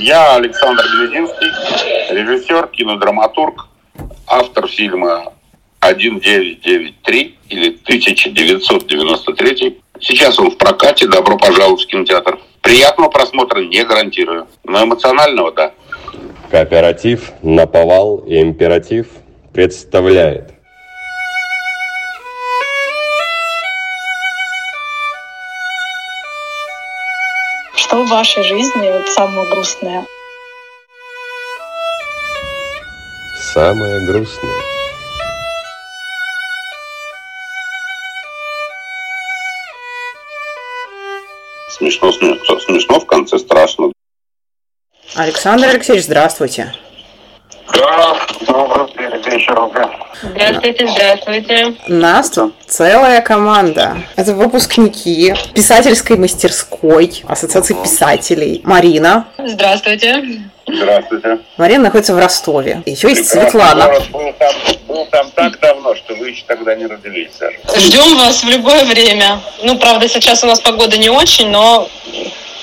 Я Александр Белединский, режиссер, кинодраматург, автор фильма 1993 или 1993. Сейчас он в прокате. Добро пожаловать в кинотеатр. Приятного просмотра не гарантирую, но эмоционального – да. Кооператив «Наповал и императив» представляет Что в вашей жизни вот самое грустное? самое грустное. Смешно, смешно, смешно, в конце страшно. Александр Алексеевич, здравствуйте. Да, добрый вечер. Здравствуйте, здравствуйте. Нас тут целая команда. Это выпускники писательской мастерской Ассоциации писателей. Марина. Здравствуйте. Здравствуйте. Марина находится в Ростове. Еще есть Прекрасный Светлана. город. Был там, был там так давно, что вы еще тогда не родились, Саша. Ждем вас в любое время. Ну, правда, сейчас у нас погода не очень, но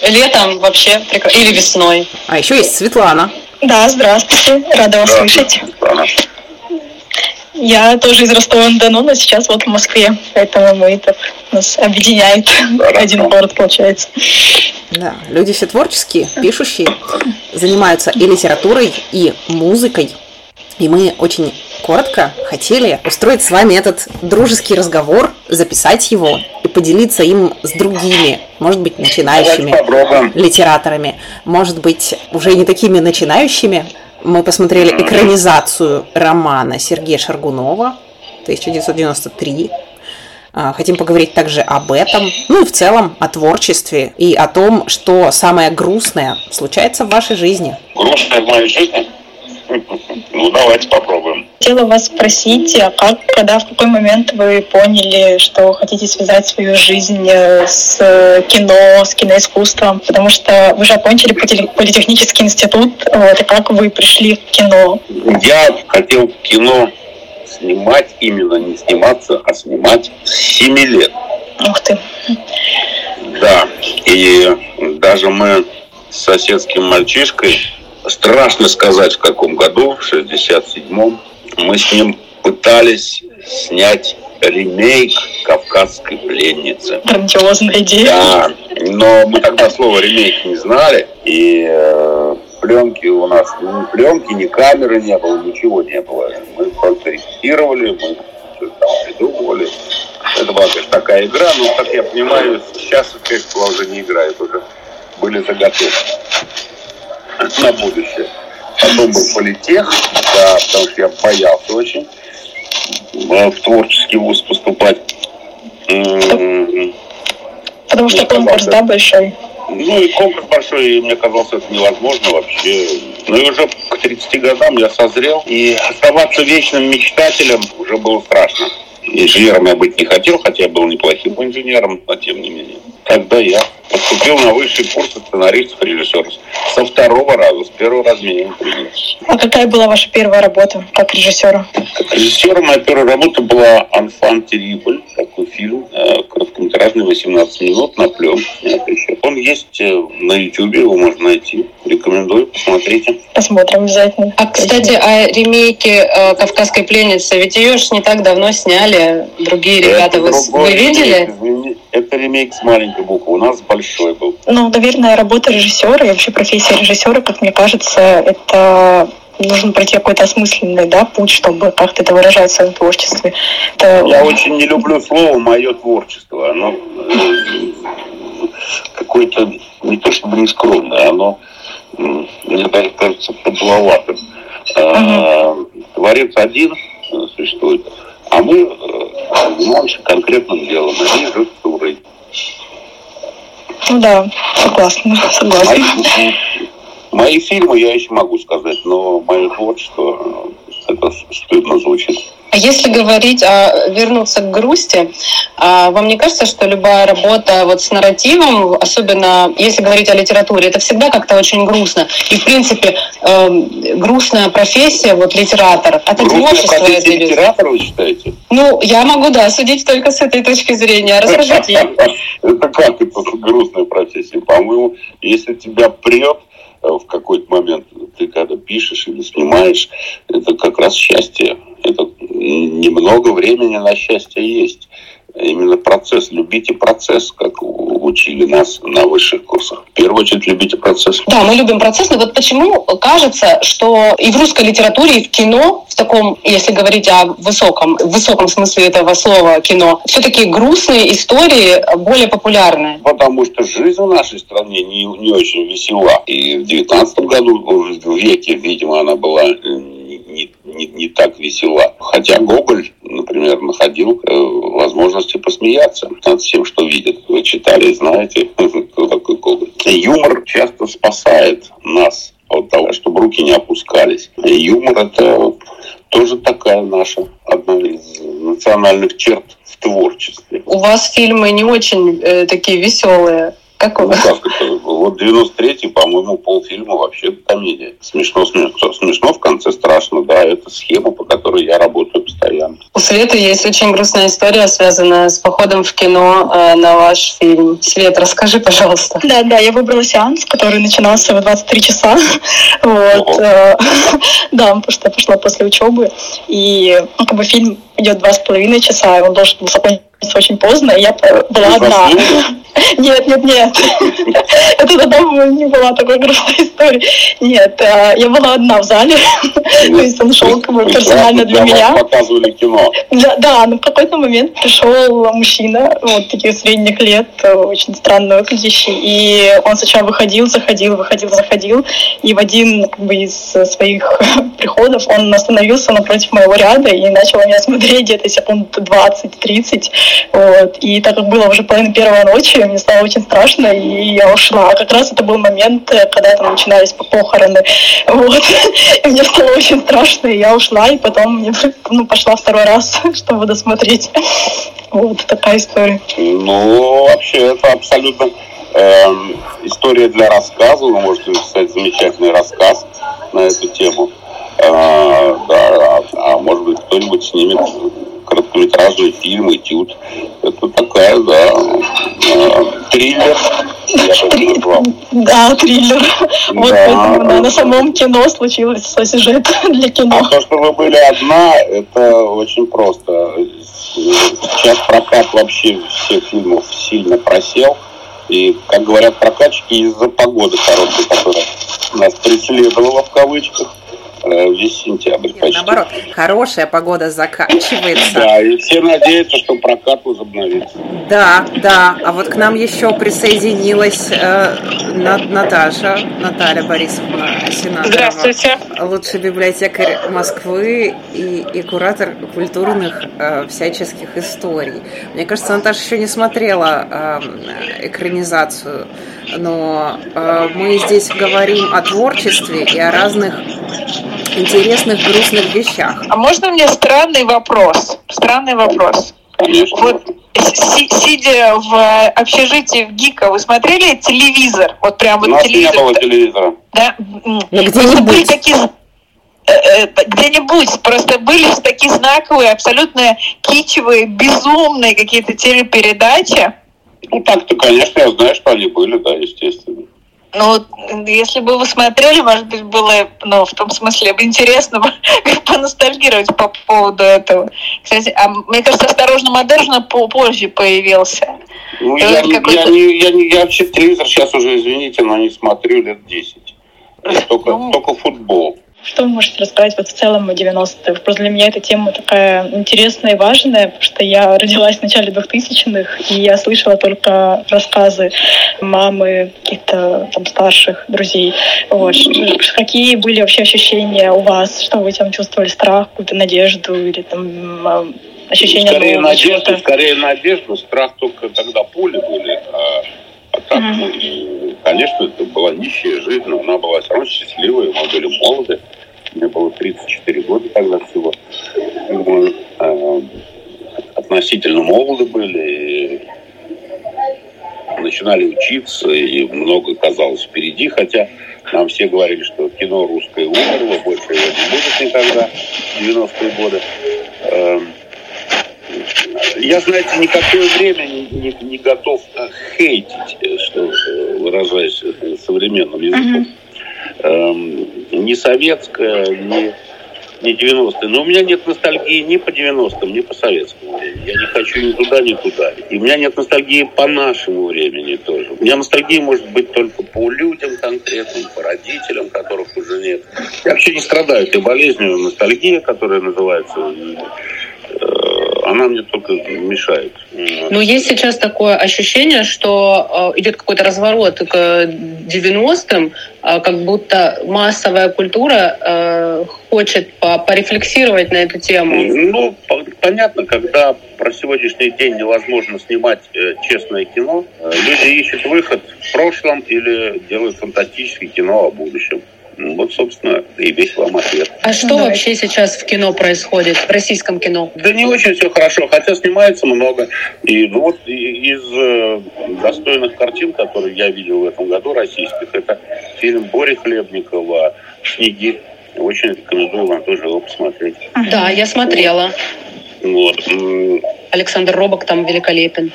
летом вообще прекрасно. Или весной. А еще есть Светлана. Да, здравствуйте, рада вас слышать. Я тоже из Ростова-на-Дону, но сейчас вот в Москве, поэтому мы это нас объединяет один город, получается. Да, люди все творческие, пишущие, занимаются и литературой, и музыкой. И мы очень коротко хотели устроить с вами этот дружеский разговор, записать его и поделиться им с другими, может быть, начинающими литераторами, может быть, уже не такими начинающими. Мы посмотрели экранизацию романа Сергея Шаргунова 1993. А, Хотим поговорить также об этом, ну и в целом о творчестве и о том, что самое грустное случается в вашей жизни. Грустная в моей жизни? Ну, давайте попробуем. Хотела вас спросить, а как, когда, в какой момент вы поняли, что хотите связать свою жизнь э, с э, кино, с киноискусством? Потому что вы же окончили поли- политехнический институт, вот, и как вы пришли в кино? Я хотел кино снимать, именно не сниматься, а снимать с 7 лет. Ух ты. Да, и даже мы с соседским мальчишкой, страшно сказать в каком году, в 67-м, мы с ним пытались снять ремейк «Кавказской пленницы». Грандиозная идея. Да, но мы тогда слово ремейк не знали, и э, пленки у нас, ни пленки, ни камеры не было, ничего не было. Мы только репетировали, мы что-то там придумывали. Это была, конечно, такая игра, но, как я понимаю, сейчас, конечно, была уже не игра, это уже были заготовки на будущее. Потом был политех, да, потому что я боялся очень э, в творческий вуз поступать. Потому что конкурс, да, большой? ну и конкурс большой, и мне казалось, это невозможно вообще. Ну и уже к 30 годам я созрел, и оставаться вечным мечтателем уже было страшно. Инженером я быть не хотел, хотя я был неплохим инженером, но тем не менее. Тогда я поступил на высший курс сценаристов и режиссеров. Со второго раза, с первого раза меня не приняли. А какая была ваша первая работа как режиссера? Как режиссером моя первая работа была «Анфан Террибль», такой фильм, э, короткометражный, 18 минут на пленку. Он есть э, на YouTube, его можно найти. Рекомендую, посмотрите. Посмотрим обязательно. А, кстати, о ремейке э, «Кавказской пленницы», ведь ее ж не так давно сняли другие ребята. Это Вы, с- другой вы видели? ремейк, извини. Это ремейк с маленькой буквы. У нас большой был. Ну, наверное, работа режиссера и вообще профессия режиссера, как мне кажется, это нужно пройти какой-то осмысленный да, путь, чтобы как-то это выражать в своем творчестве. Это- Я очень не люблю слово «мое творчество». Оно э, какое-то не то чтобы нескромное, оно м, мне даже кажется подловатым. Э, Творец один существует, а мы э, занимаемся конкретным делом, режиссурой. Ну да, согласна, согласна. Мои, мои фильмы я еще могу сказать, но мое творчество это стыдно звучит. А если говорить, о, вернуться к грусти, а вам не кажется, что любая работа вот с нарративом, особенно если говорить о литературе, это всегда как-то очень грустно. И, в принципе, эм, грустная профессия, вот литератор, это Грустная творчество этой люди. литератора, вы считаете? Ну, я могу, да, судить только с этой точки зрения. Расскажите. Это как это грустная профессия? По-моему, если тебя прет, в какой-то момент ты когда пишешь или снимаешь, это как раз счастье. Это немного времени на счастье есть именно процесс. Любите процесс, как учили нас на высших курсах. В первую очередь любите процесс. Да, мы любим процесс, но вот почему кажется, что и в русской литературе, и в кино, в таком, если говорить о высоком, в высоком смысле этого слова кино, все-таки грустные истории более популярны? Потому что жизнь в нашей стране не, не очень весела. И в девятнадцатом году, в веке, видимо, она была не, не, так весела. Хотя Гоголь, например, находил э, возможности посмеяться над всем, что видит. Вы читали, знаете, кто такой Гоголь. Юмор часто спасает нас от того, чтобы руки не опускались. И юмор это тоже такая наша одна из национальных черт в творчестве. У вас фильмы не очень э, такие веселые. Как ну, как это? Вот 93-й, по-моему, полфильма вообще комедия. Смешно, смешно, смешно, в конце страшно, да. Это схема, по которой я работаю постоянно. У Светы есть очень грустная история, связанная с походом в кино э, на ваш фильм. Свет, расскажи, пожалуйста. Да, да, я выбрала сеанс, который начинался в 23 часа. Вот. Э, да, потому что я пошла после учебы. И ну, как бы фильм идет два с половиной часа, и он должен был закончиться очень поздно, и я была одна. Нет, нет, нет. Это не была такой грустной история. Нет, э, я была одна в зале. То есть он шел как бы персонально для меня. Показывали кино. Да, но в какой-то момент пришел мужчина, вот таких средних лет, очень странно выглядящий, и он сначала выходил, заходил, выходил, заходил, и в один как бы, из своих приходов он остановился напротив моего ряда и начал меня смотреть где-то секунд 20-30, вот. И так как было уже половина первой ночи, мне стало очень страшно, и я ушла. А как раз это был момент, э, когда там начинались похороны. Вот. И мне стало очень страшно, и я ушла, и потом мне, ну, пошла второй раз, чтобы досмотреть. Вот такая история. Ну, вообще, это абсолютно э, история для рассказа. Вы можете написать замечательный рассказ на эту тему. Э, да, а, а может быть, кто-нибудь снимет короткометражный фильм, этюд. Это такая, да, э, триллер. Да, триллер. Вот поэтому, да, на самом кино случилось сюжет для кино. А то, что вы были одна, это очень просто. Сейчас прокат вообще всех фильмов сильно просел. И, как говорят прокатчики, из-за погоды короткой, которая нас преследовала в кавычках, весь сентябрь Нет, почти. Наоборот, хорошая погода заканчивается. Да, и все надеются, что прокат возобновится. Да, да. А вот к нам еще присоединилась э, Наташа, Наталья Борисовна Сенаторова. Здравствуйте. Лучший библиотекарь Москвы и, и куратор культурных э, всяческих историй. Мне кажется, Наташа еще не смотрела э, экранизацию, но э, мы здесь говорим о творчестве и о разных интересных, грустных вещах. А можно мне странный вопрос? Странный вопрос. Вот сидя в общежитии в ГИКа, вы смотрели телевизор? Вот прям вот У нас телевизор. не было телевизора. Да? Ну, где-нибудь. такие э, э, где-нибудь просто были такие знаковые, абсолютно кичевые, безумные какие-то телепередачи. Ну так-то, конечно, я знаю, что они были, да, естественно. Ну, если бы вы смотрели, может быть, было, ну, в том смысле, интересно поностальгировать по поводу этого. Кстати, а мне кажется, «Осторожно, модерна» позже появился. Ну, я, я, не, я, не, я вообще телевизор сейчас уже, извините, но не смотрю лет 10. Только, ну, только футбол. Что вы можете рассказать вот в целом о 90-х? Просто для меня эта тема такая интересная и важная, потому что я родилась в начале 2000-х, и я слышала только рассказы мамы, каких-то там старших друзей. Вот. Какие были вообще ощущения у вас? Что вы там чувствовали? Страх, какую-то надежду или там а, ощущение скорее надежду, скорее надежду, страх только тогда пули были, а, а так, mm-hmm. конечно, это была нищая жизнь, но она была все равно счастливая, мы были молоды. Мне было 34 года тогда всего. Мы э, относительно молоды были, начинали учиться, и много казалось впереди, хотя нам все говорили, что кино русское умерло, больше его не будет никогда, 90-е годы. Э, я, знаете, никакое время не, не, не готов хейтить, что выражаясь современным языком. не советское, не не 90-е. Но у меня нет ностальгии ни по 90-м, ни по советскому времени. Я не хочу ни туда, ни туда. И у меня нет ностальгии по нашему времени тоже. У меня ностальгия может быть только по людям конкретным, по родителям, которых уже нет. Я вообще не страдаю этой болезнью ностальгия, которая называется э, она мне только мешает. Ну, есть сейчас такое ощущение, что э, идет какой-то разворот к 90-м, э, как будто массовая культура э, хочет по порефлексировать на эту тему. Ну, понятно, когда про сегодняшний день невозможно снимать честное кино, люди ищут выход в прошлом или делают фантастическое кино о будущем. Ну, вот, собственно, и весь вам ответ. А что ну, вообще сейчас в кино происходит, в российском кино? Да не очень все хорошо, хотя снимается много. И ну, вот из э, достойных картин, которые я видел в этом году российских, это фильм Бори Хлебникова «Снеги». Очень рекомендую вам тоже его посмотреть. Да, я смотрела. Вот. Александр Робок там великолепен.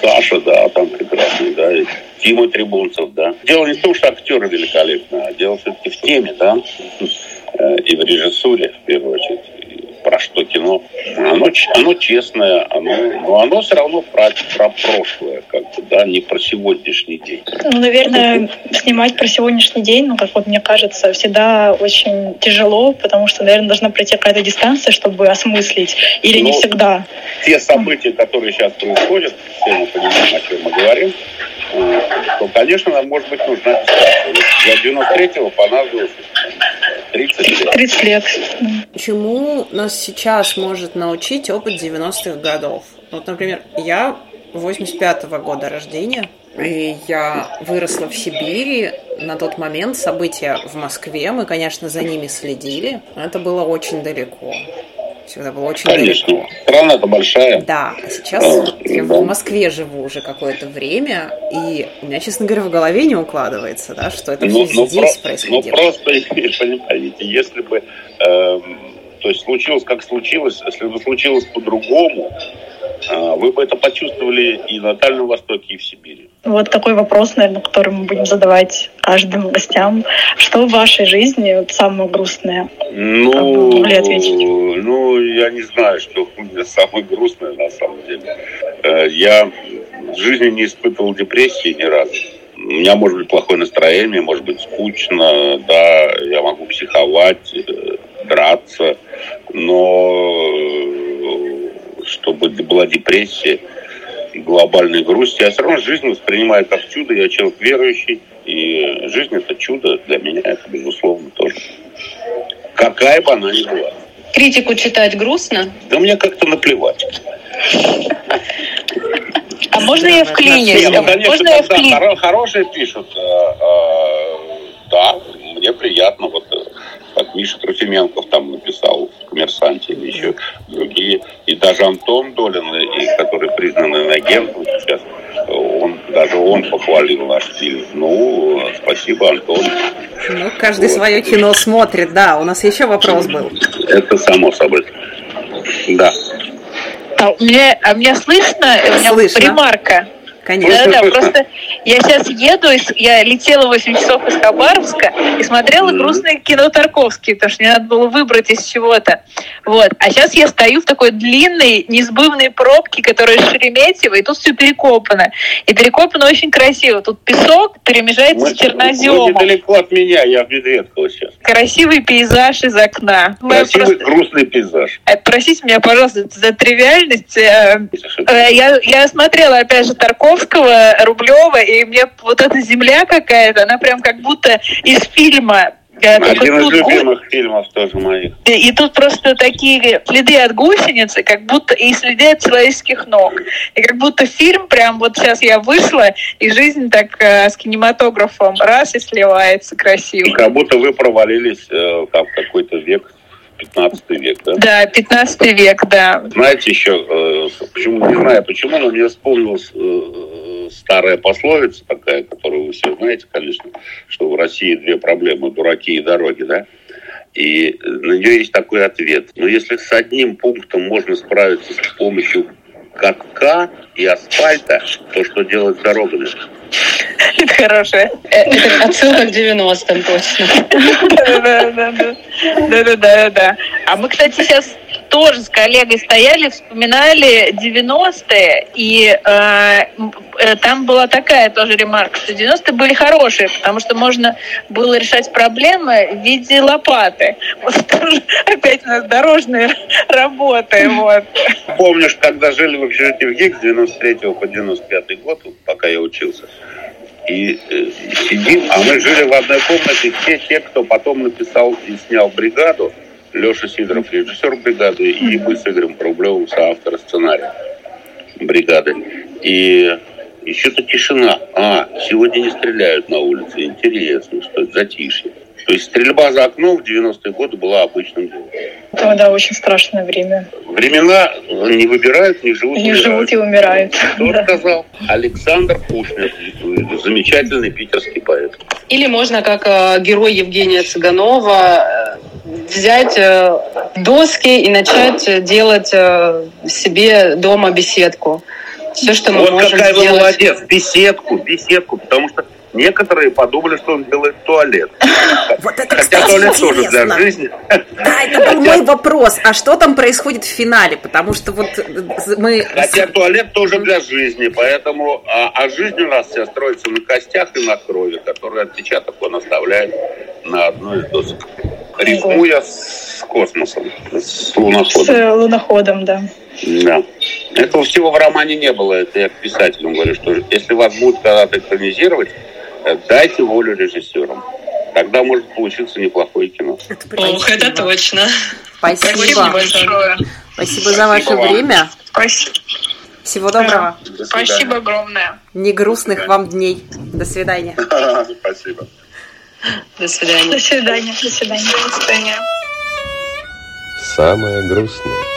Саша, да, там прекрасный, да. Тима Трибунцев, да. Дело не в том, что актеры великолепны, а дело все-таки в теме, да, э, и в режиссуре, в первую очередь про что кино. Оно, оно честное, оно, но оно все равно про, про прошлое, да, не про сегодняшний день. Ну, наверное, снимать про сегодняшний день, ну, как вот мне кажется, всегда очень тяжело, потому что, наверное, должна пройти какая-то дистанция, чтобы осмыслить, или но не всегда. Те события, которые сейчас происходят, все мы понимаем, о чем мы говорим, э, то, конечно, нам, может быть, нужна дистанция. Для 93-го понадобилось 30 лет. 30 лет. Чему нас сейчас может научить опыт 90-х годов? Вот, например, я 85-го года рождения, и я выросла в Сибири. На тот момент события в Москве, мы, конечно, за ними следили. Это было очень далеко всегда было очень Конечно. далеко. Страна-то большая. Да, а сейчас а, я да. в Москве живу уже какое-то время, и у меня, честно говоря, в голове не укладывается, да, что это ну, все ну, здесь про, происходило. Ну, просто, понимаете, если бы, э, то есть случилось как случилось, если бы случилось по-другому, а, вы бы это почувствовали и на Дальнем Востоке, и в Сибири. Вот такой вопрос, наверное, который мы будем задавать каждым гостям. Что в вашей жизни самое грустное? Ну, могли ответить? ну, я не знаю, что у меня самое грустное на самом деле. Э, я в жизни не испытывал депрессии ни разу. У меня может быть плохое настроение, может быть скучно, да, я могу психовать, э, драться, но чтобы была депрессия и глобальная грусть. Я все равно жизнь воспринимаю как чудо. Я человек верующий. И жизнь это чудо для меня, это безусловно тоже. Какая бы она ни была. Критику читать грустно? Да мне как-то наплевать. А можно я вклинюсь? Ну, конечно, можно я вклинюсь? Хорошие пишут. Э, э, да, мне приятно. Вот э, как Миша Трофименков там написал в «Коммерсанте» или еще другие. И даже Антон Долин, который признан агентом сейчас, он, даже он похвалил наш фильм. Ну, спасибо, Антон. Ну, каждый вот. свое кино смотрит, да. У нас еще вопрос был. Это само собой. Да. А мне, а мне слышно? У меня слышно. ремарка. Конечно. Да, да, просто я сейчас еду, я летела 8 часов из Хабаровска и смотрела грустное кино Тарковский, потому что мне надо было выбрать из чего-то. Вот. А сейчас я стою в такой длинной, несбывной пробке, которая Шереметьево, и тут все перекопано. И перекопано очень красиво. Тут песок перемежается мы, с черноземом. Вы недалеко от меня, я в Медведково сейчас. Красивый пейзаж из окна. Красивый просто... грустный пейзаж. Э, простите меня, пожалуйста, за тривиальность. Э, э, я, я смотрела, опять же, Тарковский Жуковского, Рублева, и мне вот эта земля какая-то, она прям как будто из фильма один из любимых фильмов тоже моих. И, и тут просто такие следы от гусеницы, как будто и следы от человеческих ног. И как будто фильм прям вот сейчас я вышла, и жизнь так э, с кинематографом раз и сливается красиво. Как будто вы провалились э, в какой-то век 15 век, да? Да, 15 век, да. Знаете еще, э, почему, не знаю почему, но мне вспомнилась э, старая пословица такая, которую вы все знаете, конечно, что в России две проблемы, дураки и дороги, да? И на нее есть такой ответ. Но если с одним пунктом можно справиться с помощью катка и асфальта, то что делать с дорогами? Это хорошее. Э, это отсылка к 90-м, точно. Да-да-да. А мы, кстати, сейчас тоже с коллегой стояли, вспоминали 90-е, и э, э, там была такая тоже ремарка, что 90-е были хорошие, потому что можно было решать проблемы в виде лопаты. Вот тоже опять у нас дорожные работы. Вот. Помнишь, когда жили в общежитии в ГИК с 93 по 95 год, пока я учился, и э, сидим, а мы жили в одной комнате, все те, кто потом написал и снял бригаду, Леша Сидоров, режиссер бригады, и мы с Игорем Рублевым, соавтор сценария бригады. И еще-то тишина. А, сегодня не стреляют на улице. Интересно, что это затишье. То есть стрельба за окном в 90-е годы была обычным делом. Это, да, очень страшное время. Времена не выбирают, не живут, Не живут и умирают. Кто Да. сказал? Александр Пушнер, замечательный питерский поэт. Или можно, как э, герой Евгения Цыганова, э, взять э, доски и начать э, делать э, себе дома беседку. Все, что мы вот можем какая вы сделать. молодец, беседку, беседку, потому что некоторые подумали, что он делает туалет. Вот это, Хотя кстати, туалет тоже для интересно. жизни. Да, это был мой вопрос. А что там происходит в финале? Потому что вот мы... Хотя туалет тоже для жизни, поэтому... А, а жизнь у нас вся строится на костях и на крови, который отпечаток он оставляет на одной из досок. Рифмуя с космосом, с С луноходом. э, луноходом, да. Да. Этого всего в романе не было. Это я к писателям говорю, что если вас будут когда-то экранизировать, э, дайте волю режиссерам. Тогда может получиться неплохое кино. Это Ох, это точно. Спасибо. Спасибо большое. Спасибо за ваше Спасибо время. Спасибо. Всего доброго. До. Спасибо огромное. Не грустных вам дней. До свидания. Спасибо. До свидания. До свидания. До свидания. До свидания. Самое грустное.